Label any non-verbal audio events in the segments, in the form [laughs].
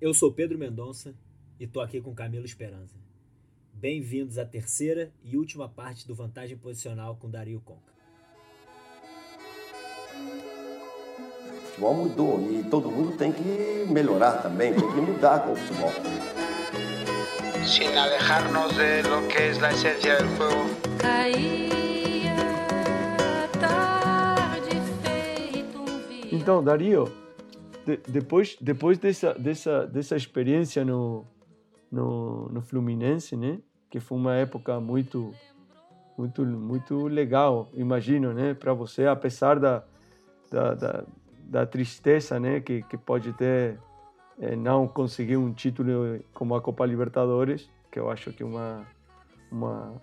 Eu sou Pedro Mendonça e tô aqui com Camilo Esperança. Bem-vindos à terceira e última parte do Vantagem Posicional com Dario Conca. O futebol mudou e todo mundo tem que melhorar também, tem que mudar com o futebol. Sin alejarnos de lo que es la esencia del juego. Então, Dario, de- depois, depois dessa, dessa, dessa experiência no, no, no Fluminense, né? Que foi uma época muito, muito, muito legal, imagino, né? Para você, apesar da, da, da, da tristeza, né? Que, que pode ter eh, não conseguir um título como a Copa Libertadores, que eu acho que é uma, uma,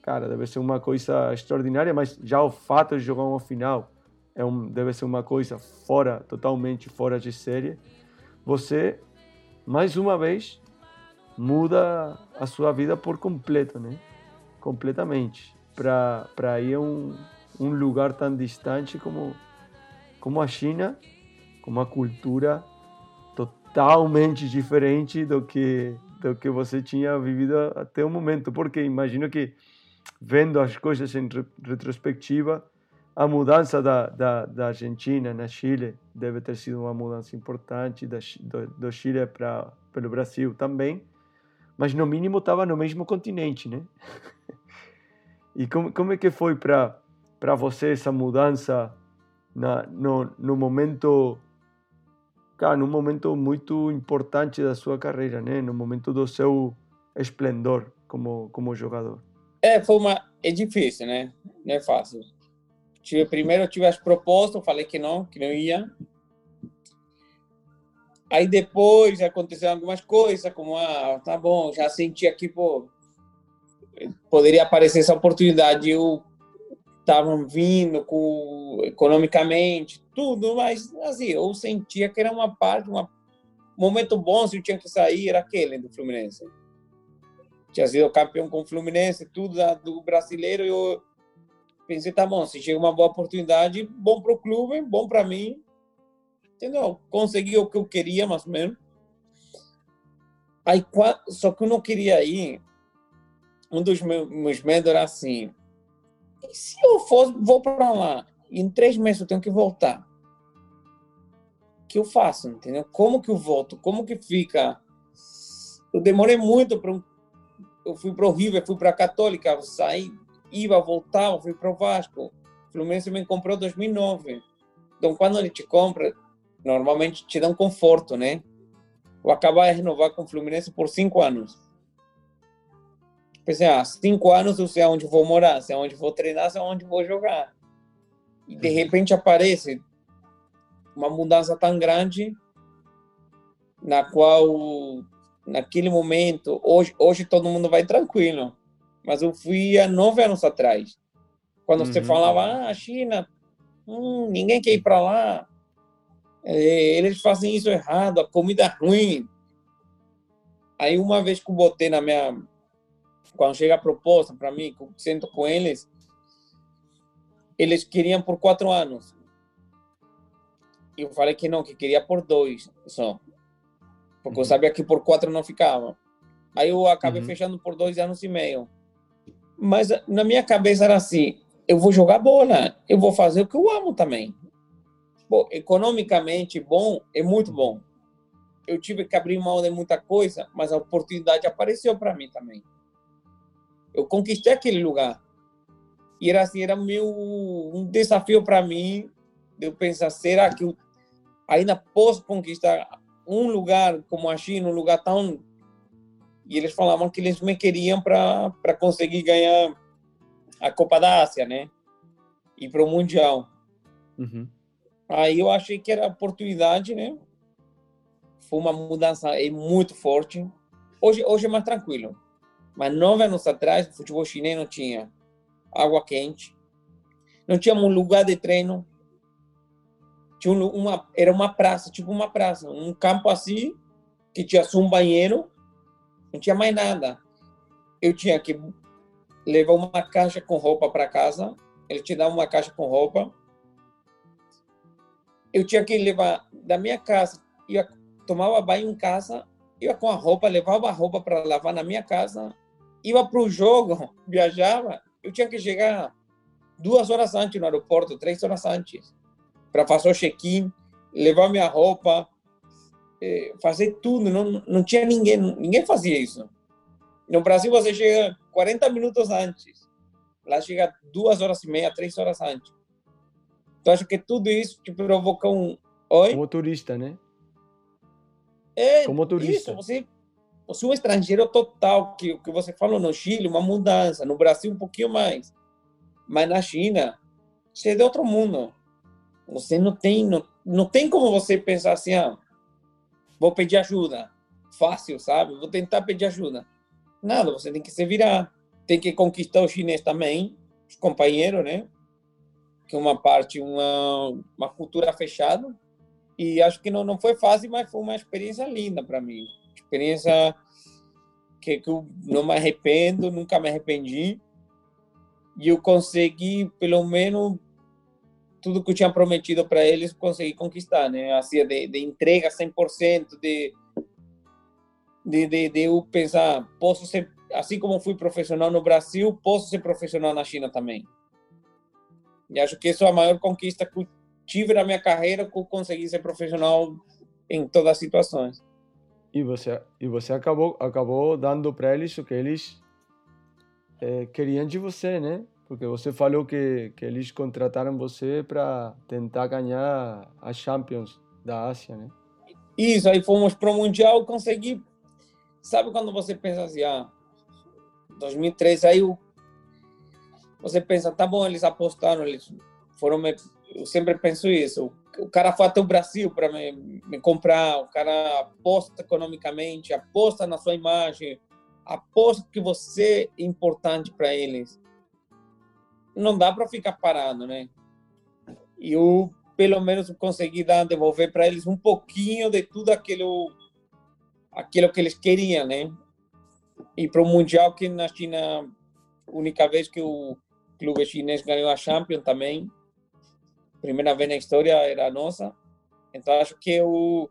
cara, deve ser uma coisa extraordinária, mas já o fato de jogar uma final é um, deve ser uma coisa fora, totalmente fora de série. Você, mais uma vez, muda a sua vida por completo, né? Completamente. Para ir a um, um lugar tão distante como, como a China, com uma cultura totalmente diferente do que, do que você tinha vivido até o momento. Porque imagino que, vendo as coisas em re- retrospectiva, a mudança da, da, da Argentina na Chile deve ter sido uma mudança importante da, do, do Chile para pelo Brasil também, mas no mínimo estava no mesmo continente, né? [laughs] e como, como é que foi para para você essa mudança na, no, no momento cara, num momento muito importante da sua carreira, né? No momento do seu esplendor como como jogador. É, foi uma. É difícil, né? Não é fácil. Tive, primeiro tive as propostas, falei que não, que não ia. Aí depois aconteceram algumas coisas, como, ah, tá bom, já senti aqui, pô, poderia aparecer essa oportunidade, eu estavam vindo com, economicamente, tudo, mas assim, eu sentia que era uma parte, um momento bom, se eu tinha que sair, era aquele do Fluminense tinha sido campeão com o Fluminense, tudo do brasileiro. Eu pensei, tá bom, se chega uma boa oportunidade, bom para o clube, bom para mim. Entendeu? Consegui o que eu queria, mais ou menos. Aí, só que eu não queria ir. Um dos meus, meus medos era assim: se eu for, vou para lá, e em três meses eu tenho que voltar? O que eu faço? Entendeu? Como que eu volto? Como que fica? Eu demorei muito para eu fui para o River, fui para a Católica, saí, ia, voltava, fui para o Vasco. O Fluminense me comprou em 2009. Então, quando ele te compra, normalmente te dá um conforto, né? Eu acabar de renovar com o Fluminense por cinco anos. Pensei, ah, cinco anos eu sei onde vou morar, sei onde vou treinar, sei onde vou jogar. E de repente aparece uma mudança tão grande na qual naquele momento, hoje, hoje todo mundo vai tranquilo, mas eu fui há nove anos atrás, quando você Uhum. falava, ah, China, hum, ninguém quer ir para lá, É, eles fazem isso errado, a comida é ruim. Aí uma vez que eu botei na minha, quando chega a proposta para mim, que eu sento com eles, eles queriam por quatro anos. E eu falei que não, que queria por dois só porque eu sabia que por quatro não ficava. Aí eu acabei Uhum. fechando por dois anos e meio. Mas na minha cabeça era assim: eu vou jogar bola, eu vou fazer o que eu amo também. Economicamente bom é muito bom. Eu tive que abrir mão de muita coisa, mas a oportunidade apareceu para mim também. Eu conquistei aquele lugar. E era assim, era meu um desafio para mim eu pensar, será que eu ainda posso conquistar um lugar como a China, um lugar tão. E eles falavam que eles me queriam para conseguir ganhar a Copa da Ásia, né? E para o Mundial. Uhum. Aí eu achei que era oportunidade, né? Foi uma mudança aí muito forte. Hoje, hoje é mais tranquilo. Mas nove anos atrás, o futebol chinês não tinha água quente, não tinha um lugar de treino, tinha um uma era uma praça, tipo uma praça, um campo assim que tinha só um banheiro, não tinha mais nada. Eu tinha que levar uma caixa com roupa para casa, ele te dá uma caixa com roupa. Eu tinha que levar da minha casa ia tomava banho em casa, ia com a roupa, levava a roupa para lavar na minha casa, ia para o jogo, [laughs] viajava. Eu tinha que chegar duas horas antes no aeroporto, três horas antes, para fazer o check-in, levar minha roupa, eh, fazer tudo. Não, não tinha ninguém, ninguém fazia isso. No Brasil você chega 40 minutos antes, lá chega duas horas e meia, três horas antes. Então acho que tudo isso te provoca um. Oi? Como turista, né? É, Como turista. Isso, você, você é um estrangeiro total, que o que você falou no Chile, uma mudança, no Brasil um pouquinho mais. Mas na China, você é de outro mundo. Você não tem, não, não tem como você pensar assim, ah, vou pedir ajuda. Fácil, sabe? Vou tentar pedir ajuda. Nada, você tem que se virar. Tem que conquistar o chinês também, os companheiros, né? Que é uma parte, uma, uma cultura fechada. E acho que não, não foi fácil, mas foi uma experiência linda para mim. Experiência que, que eu não me arrependo, nunca me arrependi. E eu consegui, pelo menos, tudo que eu tinha prometido para eles, consegui conquistar, né? Assim, de, de entrega 100%, de, de, de, de eu pensar, posso ser, assim como fui profissional no Brasil, posso ser profissional na China também. E acho que isso é a maior conquista que eu tive na minha carreira, que eu consegui ser profissional em todas as situações. E você, e você acabou, acabou dando para eles o que eles eh, queriam de você, né? Porque você falou que, que eles contrataram você para tentar ganhar a Champions da Ásia, né? Isso, aí fomos pro Mundial, consegui. Sabe quando você pensa assim, ah, 2003, aí o- você pensa, tá bom, eles apostaram, eles foram. Me... Eu sempre penso isso. O cara foi até o Brasil para me, me comprar, o cara aposta economicamente, aposta na sua imagem, aposta que você é importante para eles. Não dá para ficar parado, né? E eu, pelo menos, consegui dar, devolver para eles um pouquinho de tudo aquilo, aquilo que eles queriam, né? E para o Mundial, que na China, única vez que o clube chinês ganhou a Champions também, primeira vez na história era nossa. Então acho que eu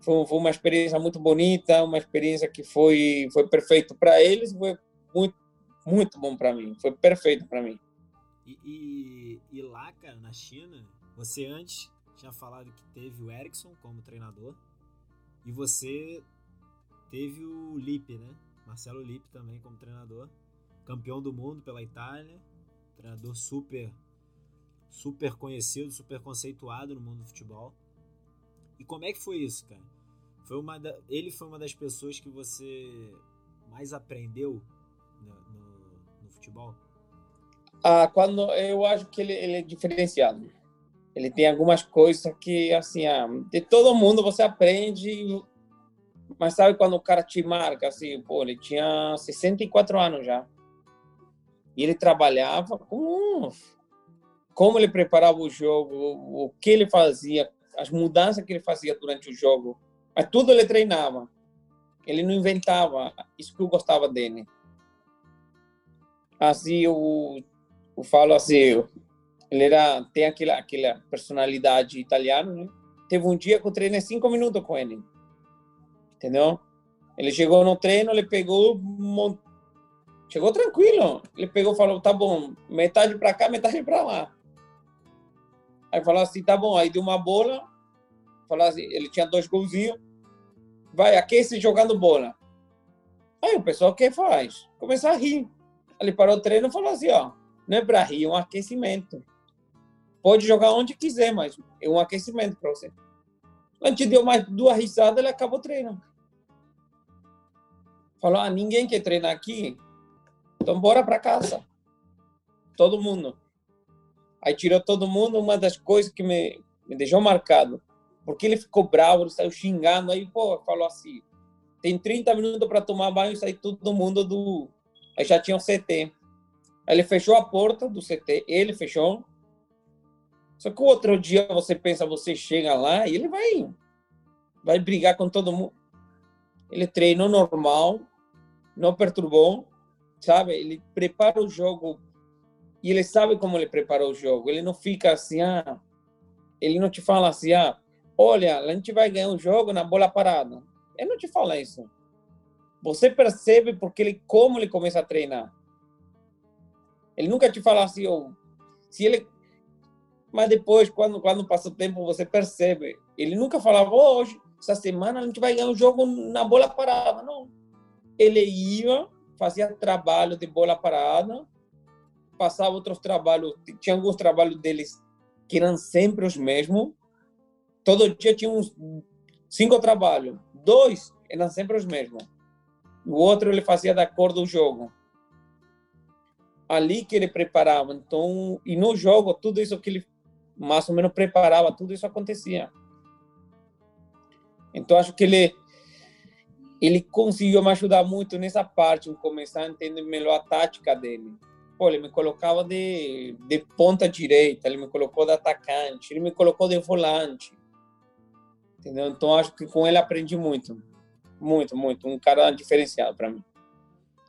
foi uma experiência muito bonita, uma experiência que foi foi perfeito para eles, foi muito muito bom para mim, foi perfeito para mim. E, e, e lá, cara, na China, você antes tinha falado que teve o Ericsson como treinador e você teve o Lipe, né? Marcelo Lipe também como treinador, campeão do mundo pela Itália, treinador super super conhecido, super conceituado no mundo do futebol. E como é que foi isso, cara? Foi uma da- ele foi uma das pessoas que você mais aprendeu no, no- no futebol? Ah, quando eu acho que ele, ele é diferenciado. Ele tem algumas coisas que assim, ah, de todo mundo você aprende, mas sabe quando o cara te marca assim, pô, ele tinha 64 anos já. E ele trabalhava com como ele preparava o jogo, o que ele fazia, as mudanças que ele fazia durante o jogo. Mas tudo ele treinava. Ele não inventava. Isso que eu gostava dele. Assim, eu, eu falo assim, ele era, tem aquela, aquela personalidade italiana, né? Teve um dia que eu treinei cinco minutos com ele. Entendeu? Ele chegou no treino, ele pegou, mon- chegou tranquilo. Ele pegou e falou, tá bom, metade para cá, metade para lá. Aí falou assim, tá bom. Aí deu uma bola, falou assim, ele tinha dois golzinhos, vai, aquece jogando bola. Aí o pessoal, o que faz? Começar a rir. Ele parou o treino e falou assim, ó, não é para rir, é um aquecimento. Pode jogar onde quiser, mas é um aquecimento para você. A gente deu mais duas risadas, ele acabou o treino. Falou, ah, ninguém quer treinar aqui, então bora para casa. Todo mundo. Aí tirou todo mundo, uma das coisas que me, me deixou marcado, porque ele ficou bravo, ele saiu xingando, aí, pô, falou assim, tem 30 minutos para tomar banho e sair todo mundo do... Aí já tinha o CT. Ele fechou a porta do CT, ele fechou. Só que o outro dia você pensa, você chega lá e ele vai, vai brigar com todo mundo. Ele treinou normal, não perturbou, sabe? Ele prepara o jogo e ele sabe como ele preparou o jogo. Ele não fica assim, ah, ele não te fala assim, ah, olha, a gente vai ganhar um jogo na bola parada. Ele não te fala isso. Você percebe porque ele como ele começa a treinar. Ele nunca te fala assim, oh, se ele mas depois quando quando passa o tempo você percebe. Ele nunca falava, oh, hoje essa semana a gente vai ganhar um jogo na bola parada, não. Ele ia, fazia trabalho de bola parada, passava outros trabalhos, tinha alguns trabalhos deles que eram sempre os mesmos. Todo dia tinha uns cinco trabalhos, dois eram sempre os mesmos. O outro ele fazia da cor do jogo. Ali que ele preparava. Então, e no jogo, tudo isso que ele mais ou menos preparava, tudo isso acontecia. Então, acho que ele ele conseguiu me ajudar muito nessa parte, começar a entender melhor a tática dele. Pô, ele me colocava de, de ponta direita, ele me colocou de atacante, ele me colocou de volante. Entendeu? Então, acho que com ele aprendi muito. Muito, muito. Um cara diferenciado para mim.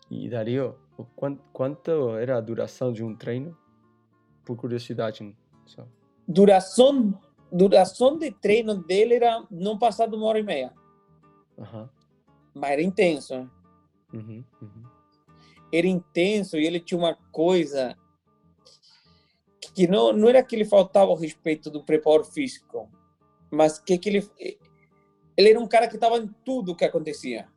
E Dario, quanto, quanto era a duração de um treino? Por curiosidade. Só. Duração, duração de treino dele era não passar de uma hora e meia. Aham. Mas era intenso. né? Uhum, uhum. Era intenso e ele tinha uma coisa que não, não era que ele faltava o respeito do preparo físico, mas que, que ele, ele era um cara que estava em tudo que acontecia.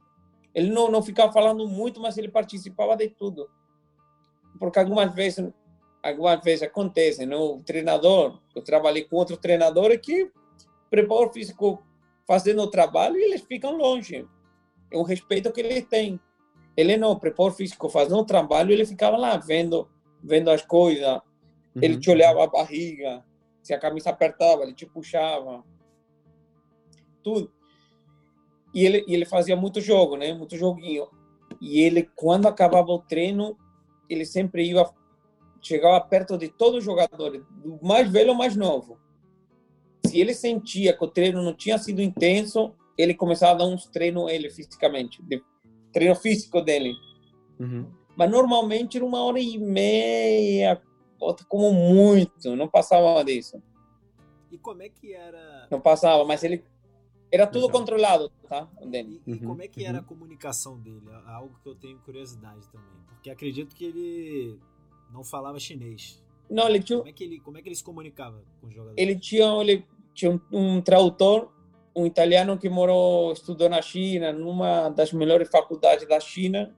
Ele não, não ficava falando muito, mas ele participava de tudo. Porque algumas vezes, algumas vezes acontece, não? o treinador, eu trabalhei com outro treinador que preparo físico fazendo o trabalho e eles ficam longe. É um respeito que ele tem. Ele não, preparo físico fazendo o trabalho, ele ficava lá vendo, vendo as coisas. Ele Uhum. te olhava a barriga, se a camisa apertava, ele te puxava. Tudo. E ele, e ele fazia muito jogo, né? Muito joguinho. E ele, quando acabava o treino, ele sempre ia, chegava perto de todos os jogadores, do mais velho ao mais novo. Se ele sentia que o treino não tinha sido intenso, ele começava a dar uns treinos ele fisicamente, de, treino físico dele. Uhum. Mas normalmente era uma hora e meia, outra como muito, não passava disso. E como é que era. Não passava, mas ele era tudo Legal. controlado, tá? Dele. E, e Uhum, como é que uhum. era a comunicação dele? É Algo que eu tenho curiosidade também. Porque acredito que ele não falava chinês. Não, ele tinha, Como é que ele, como é que ele se comunicava com os jogadores? ele tinha, ele tinha um, um tradutor, um italiano que morou, estudou na China, numa das melhores faculdades da China.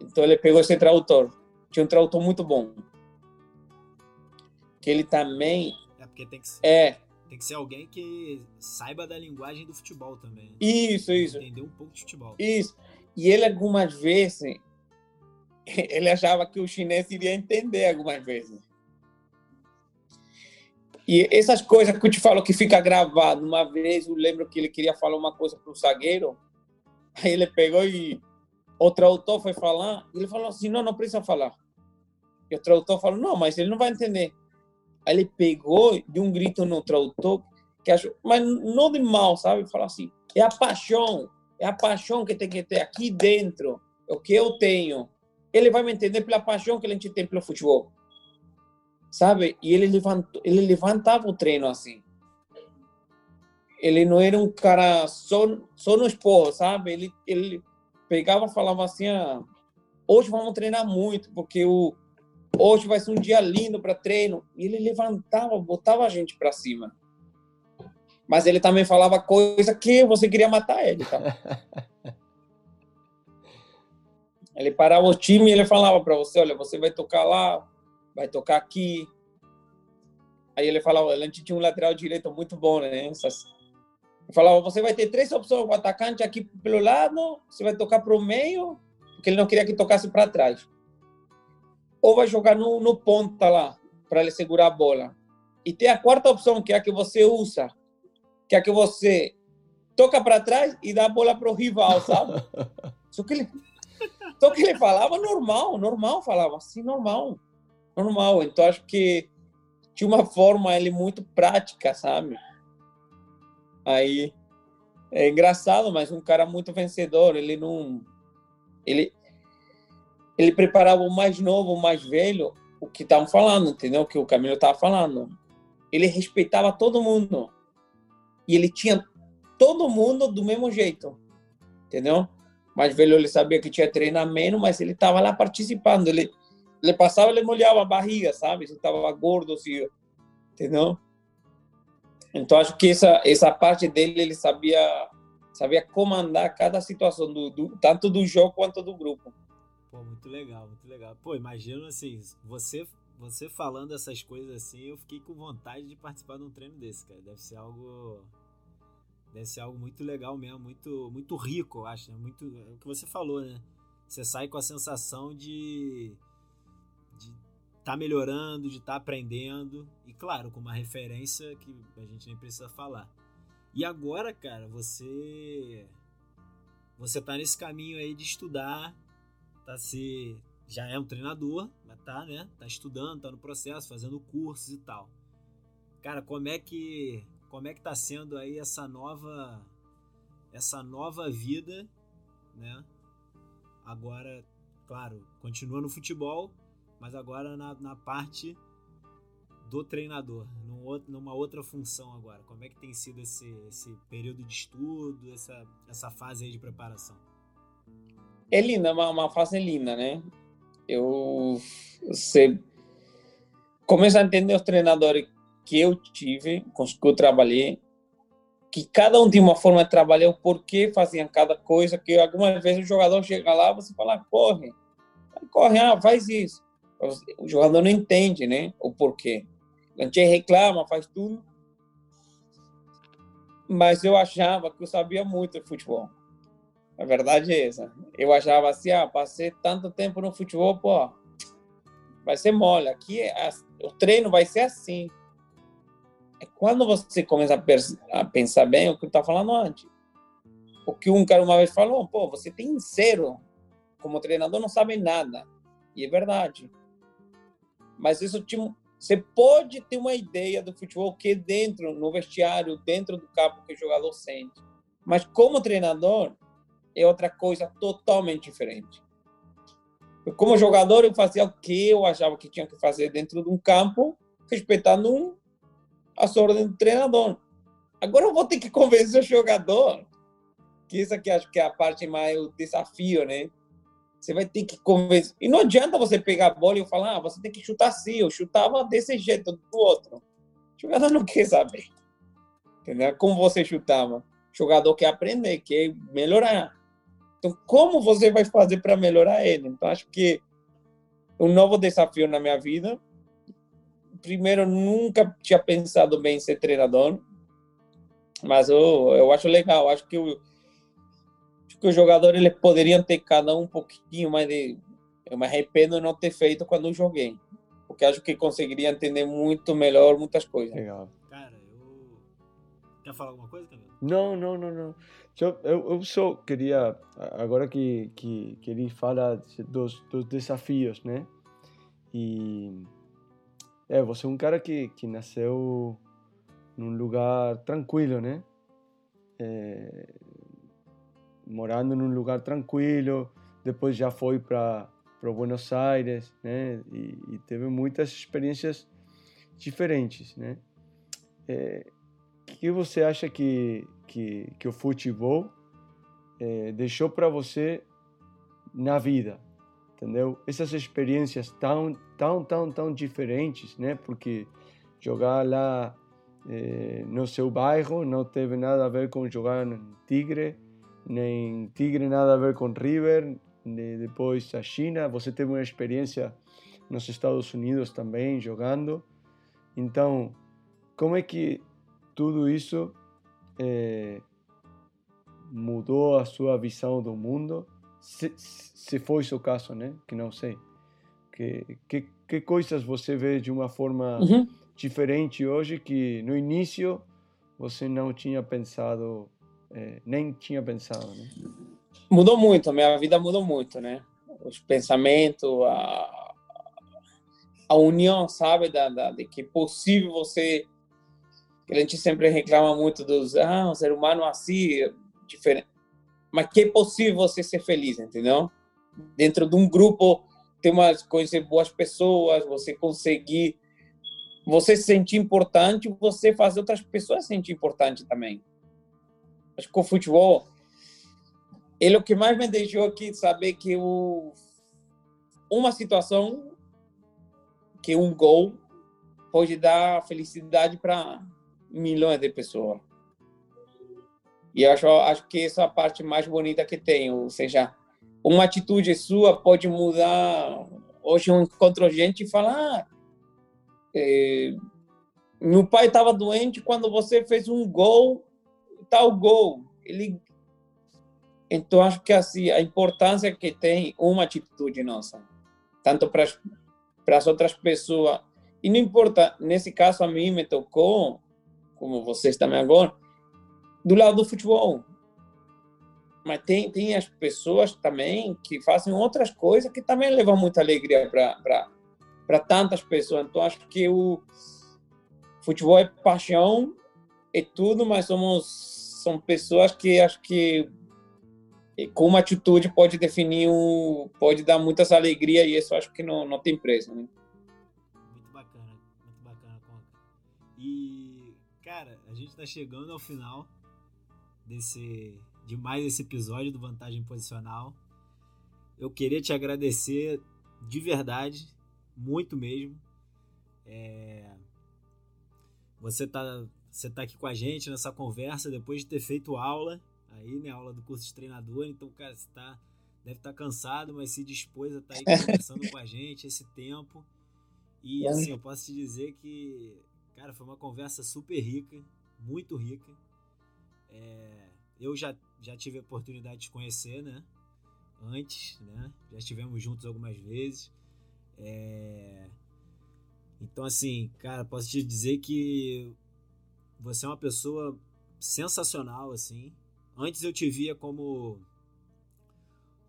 Então ele pegou esse tradutor. Tinha um tradutor muito bom. Que ele também É porque tem que, ser- é tem que ser alguém que saiba da linguagem do futebol também. isso, isso. Entender um pouco de futebol. Isso. E ele, algumas vezes, [laughs] ele achava que o chinês iria entender algumas vezes. E essas coisas que eu te falo que fica gravado. Uma vez eu lembro que ele queria falar uma coisa para o zagueiro, aí ele pegou e o tradutor foi falar, e ele falou assim: não, não precisa falar. E o tradutor falou: não, mas ele não vai entender. Aí ele pegou de um grito no tradutor, que achou, mas não de mal, sabe? Falou assim: é a paixão, é a paixão que tem que ter aqui dentro, é o que eu tenho. Ele vai me entender pela paixão que a gente tem pelo futebol. Sabe? E ele levantou, ele levantava o treino assim. Ele não era um cara só só no esporro, sabe? Ele ele pegava e falava assim: ah, hoje vamos treinar muito, porque o hoje vai ser um dia lindo para treino. E ele levantava, botava a gente para cima. Mas ele também falava coisa que você queria matar ele, tá? [laughs] Ele parava o time e ele falava para você, olha, você vai tocar lá, vai tocar aqui. Aí ele falava, a gente tinha um lateral direito muito bom, né? Falava, você vai ter três opções, o atacante aqui pelo lado, você vai tocar para o meio, porque ele não queria que tocasse para trás. Ou vai jogar no, no ponta lá, para ele segurar a bola. E tem a quarta opção, que é a que você usa, que é a que você toca para trás e dá a bola para o rival, sabe? [laughs] Só que ele, só que ele falava normal, normal, falava assim, normal, normal. Então acho que tinha uma forma ele muito prática, sabe? Aí é engraçado, mas um cara muito vencedor. Ele não, ele, ele preparava o mais novo, o mais velho, o que estavam falando, entendeu? O que o Camilo estava falando. Ele respeitava todo mundo. e ele tinha todo mundo do mesmo jeito, entendeu? Mais velho ele sabia que tinha treinamento, mas ele estava lá participando. Ele, ele passava, ele molhava a barriga, sabe? Se estava gordo, se, entendeu? Então acho que essa essa parte dele ele sabia sabia comandar cada situação do, do tanto do jogo quanto do grupo. Pô, muito legal, muito legal. Pô, imagino assim, você você falando essas coisas assim, eu fiquei com vontade de participar de um treino desse, cara. Deve ser algo deve ser algo muito legal mesmo, muito muito rico, eu acho, né? Muito é o que você falou, né? Você sai com a sensação de de tá melhorando, de tá aprendendo e claro, com uma referência que a gente nem precisa falar. E agora, cara, você você tá nesse caminho aí de estudar, tá se já é um treinador, mas tá, né? Tá estudando, tá no processo, fazendo cursos e tal. Cara, como é que como é que tá sendo aí essa nova essa nova vida, né? Agora, claro, continua no futebol, mas agora na, na parte do treinador, num outro, numa outra função agora. Como é que tem sido esse, esse período de estudo, essa, essa fase aí de preparação? É linda, uma, uma fase linda, né? Eu você começa a entender os treinadores que eu tive, com os que eu trabalhei, que cada um tinha uma forma de trabalhar, o porquê faziam cada coisa, que algumas vezes o jogador chega lá, você fala, corre, corre, ah, faz isso. O jogador não entende, né, o porquê. A gente reclama, faz tudo, mas eu achava que eu sabia muito de futebol. A verdade é essa. Eu achava assim, ah, passei tanto tempo no futebol, pô, vai ser mole. Aqui é, o treino vai ser assim. É quando você começa a, a pensar bem o que eu estava falando antes. O que um cara uma vez falou, pô, você tem zero. Como treinador não sabe nada. E é verdade. Mas isso te, você pode ter uma ideia do futebol que dentro, no vestiário, dentro do campo que o jogador sente. Mas como treinador, é outra coisa totalmente diferente. Como jogador, eu fazia o que eu achava que tinha que fazer dentro de um campo, respeitando um, as ordens do treinador. Agora eu vou ter que convencer o jogador, que isso aqui acho que é a parte mais o desafio, né? Você vai ter que convencer. E não adianta você pegar a bola e falar, ah, você tem que chutar assim. Eu chutava desse jeito, do outro. O jogador não quer saber. Entendeu? Como você chutava. O jogador quer aprender, quer melhorar. Então, como você vai fazer para melhorar ele? Então, acho que um novo desafio na minha vida. Primeiro, nunca tinha pensado bem em ser treinador, mas eu, eu acho legal. Acho que, o, acho que os jogadores eles poderiam ter cada um um pouquinho mais de. Eu me arrependo de não ter feito quando eu joguei, porque acho que conseguiria entender muito melhor muitas coisas. Legal. Cara, eu. Quer falar alguma coisa, Camilo? Não, não, não, não. Eu, eu, só queria, agora que, que, que ele fala dos, dos desafios, né? E é, você é um cara que, que nasceu num lugar tranquilo, né? É, morando num lugar tranquilo, depois já foi para Buenos Aires, né? E, e, teve muitas experiências diferentes, né? É, que você acha que que, que o futebol é, deixou para você na vida, entendeu? Essas experiências tão, tão, tão, tão diferentes, né? Porque jogar lá é, no seu bairro não teve nada a ver com jogar no Tigre, nem Tigre nada a ver com River, depois a China. Você teve uma experiência nos Estados Unidos também jogando. Então, como é que tudo isso é, mudou a sua visão do mundo? Se, se foi seu caso, né? Que não sei. Que, que, que coisas você vê de uma forma uhum. diferente hoje que no início você não tinha pensado, é, nem tinha pensado, né? Mudou muito, a minha vida mudou muito, né? Os pensamentos, a, a união, sabe, da, da, de que é possível você a gente sempre reclama muito dos, ah, o ser humano assim, diferente. Mas que é possível você ser feliz, entendeu? Dentro de um grupo, ter umas conhecer boas pessoas, você conseguir você se sentir importante, você fazer outras pessoas se sentir importante também. acho que o futebol, ele o que mais me deixou aqui saber que o, uma situação, que um gol pode dar felicidade para milhões de pessoas. E acho, acho que essa é a parte mais bonita que tem, ou seja, uma atitude sua pode mudar. Hoje eu encontro gente e fala, ah, é, meu pai estava doente quando você fez um gol, tal gol. Ele então acho que assim a importância que tem uma atitude nossa, tanto para as outras pessoas e não importa nesse caso a mim me tocou, como vocês também agora, do lado do futebol. Mas tem tem as pessoas também que fazem outras coisas que também levam muita alegria para tantas pessoas. Então acho que o futebol é paixão, é tudo, mas somos são pessoas que acho que com uma atitude pode definir um, pode dar muitas alegrias e isso acho que não, não tem preço, né? Muito bacana, muito bacana, Conca. E, cara, a gente está chegando ao final desse de mais esse episódio do Vantagem Posicional. Eu queria te agradecer de verdade, muito mesmo. É, você tá, você tá aqui com a gente nessa conversa depois de ter feito aula aí, né? Aula do curso de treinador. Então, cara, você tá, deve estar tá cansado, mas se dispôs a estar tá aí [laughs] conversando com a gente esse tempo. E assim, eu posso te dizer que, cara, foi uma conversa super rica, muito rica. É, eu já, já tive a oportunidade de conhecer, né? Antes, né? Já estivemos juntos algumas vezes. É, então, assim, cara, posso te dizer que você é uma pessoa sensacional, assim. Antes eu te via como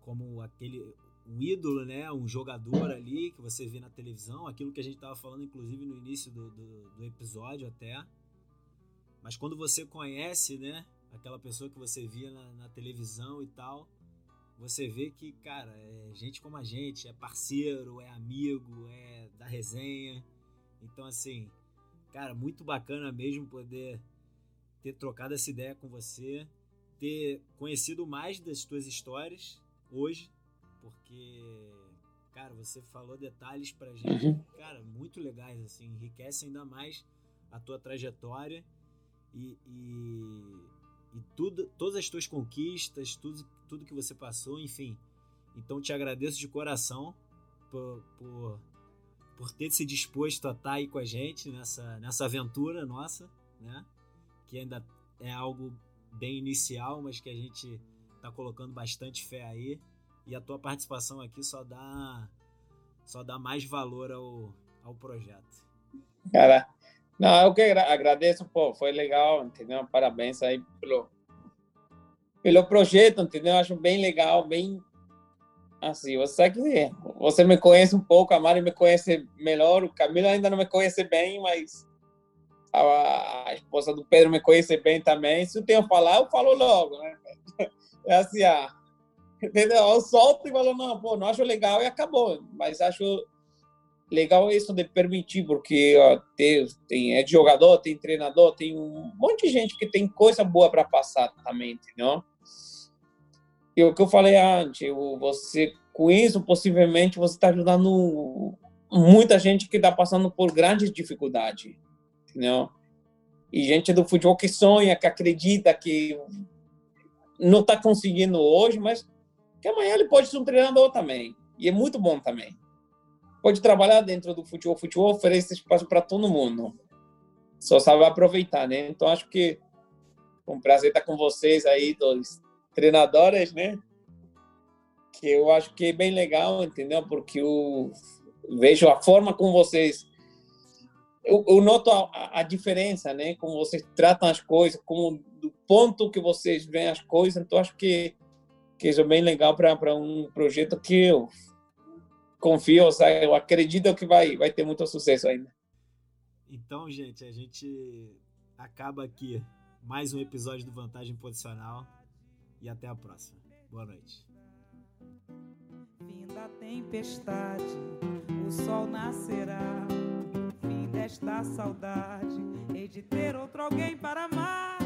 como aquele um ídolo, né? Um jogador ali que você vê na televisão, aquilo que a gente estava falando, inclusive, no início do, do, do, episódio até. Mas quando você conhece, né? Aquela pessoa que você via na, na televisão e tal, você vê que, cara, é gente como a gente, é parceiro, é amigo, é da resenha. Então, assim, cara, muito bacana mesmo poder ter trocado essa ideia com você, ter conhecido mais das tuas histórias hoje, porque, cara, você falou detalhes pra gente, uhum. cara, muito legais, assim, enriquece ainda mais a tua trajetória e, e, e tudo, todas as tuas conquistas, tudo, tudo que você passou, enfim. Então, te agradeço de coração por, por por ter se disposto a estar tá aí com a gente nessa, nessa aventura nossa, né? Que ainda é algo bem inicial, mas que a gente está colocando bastante fé aí. E a tua participação aqui só dá só dá mais valor ao, ao projeto. Cara, não, eu que agradeço, pô, foi legal, entendeu? Parabéns aí pelo pelo projeto, entendeu? Acho bem legal, bem Assim, você que você me conhece um pouco, a Mari me conhece melhor, o Camilo ainda não me conhece bem, mas a, a esposa do Pedro me conhece bem também. Se eu tenho que falar, eu falo logo, né? [laughs] É assim, ah, entendeu? Eu solto e falo, não, pô, não acho legal e acabou. Mas acho legal isso de permitir, porque ó, tem, tem é jogador, tem treinador, tem um monte de gente que tem coisa boa para passar também, entendeu? E o que eu falei antes, você com isso possivelmente você está ajudando muita gente que está passando por grandes dificuldades, entendeu? E gente do futebol que sonha, que acredita que não está conseguindo hoje, mas que amanhã ele pode ser um treinador também. E é muito bom também. Pode trabalhar dentro do futebol. O futebol oferece espaço para todo mundo. Só sabe aproveitar, né? Então acho que é um prazer estar com vocês aí, dois treinadoras, né? Que eu acho que é bem legal, entendeu? Porque eu vejo a forma como vocês. Eu, eu noto a, a, diferença, né? Como vocês tratam as coisas, como do ponto que vocês veem as coisas. Então, acho que, que isso é bem legal para um projeto que eu confio, sabe? eu acredito que vai, vai ter muito sucesso ainda. Então, gente, a gente acaba aqui mais um episódio do Vantagem Posicional e até a próxima. Boa noite. Fim da tempestade, o sol nascerá. Fim desta saudade, hei de ter outro alguém para amar.